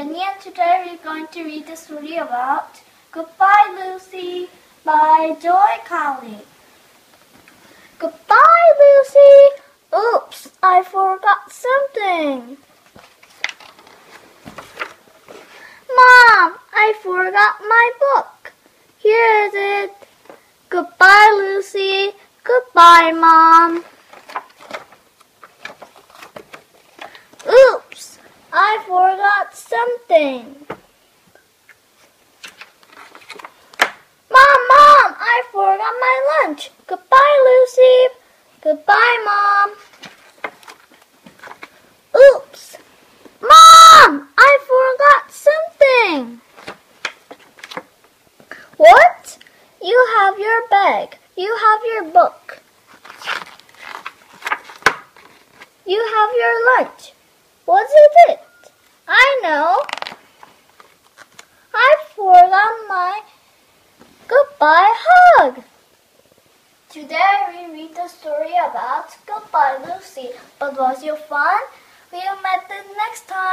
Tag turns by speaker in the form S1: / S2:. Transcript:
S1: And today we're going to read the story about Goodbye Lucy by Joy Cowley. Goodbye Lucy! Oops, I forgot something. Mom, I forgot my book. Here is it. Goodbye Lucy. Goodbye Mom. Oops, I forgot something. Mom, Mom, I forgot my lunch. Goodbye, Lucy. Goodbye, Mom. Oops. Mom, I forgot something. What? You have your bag. You have your book. You have your lunch. What's it? I know. I my goodbye hug. Today we read the story about Goodbye Lucy. But was you fun? We'll meet the next time.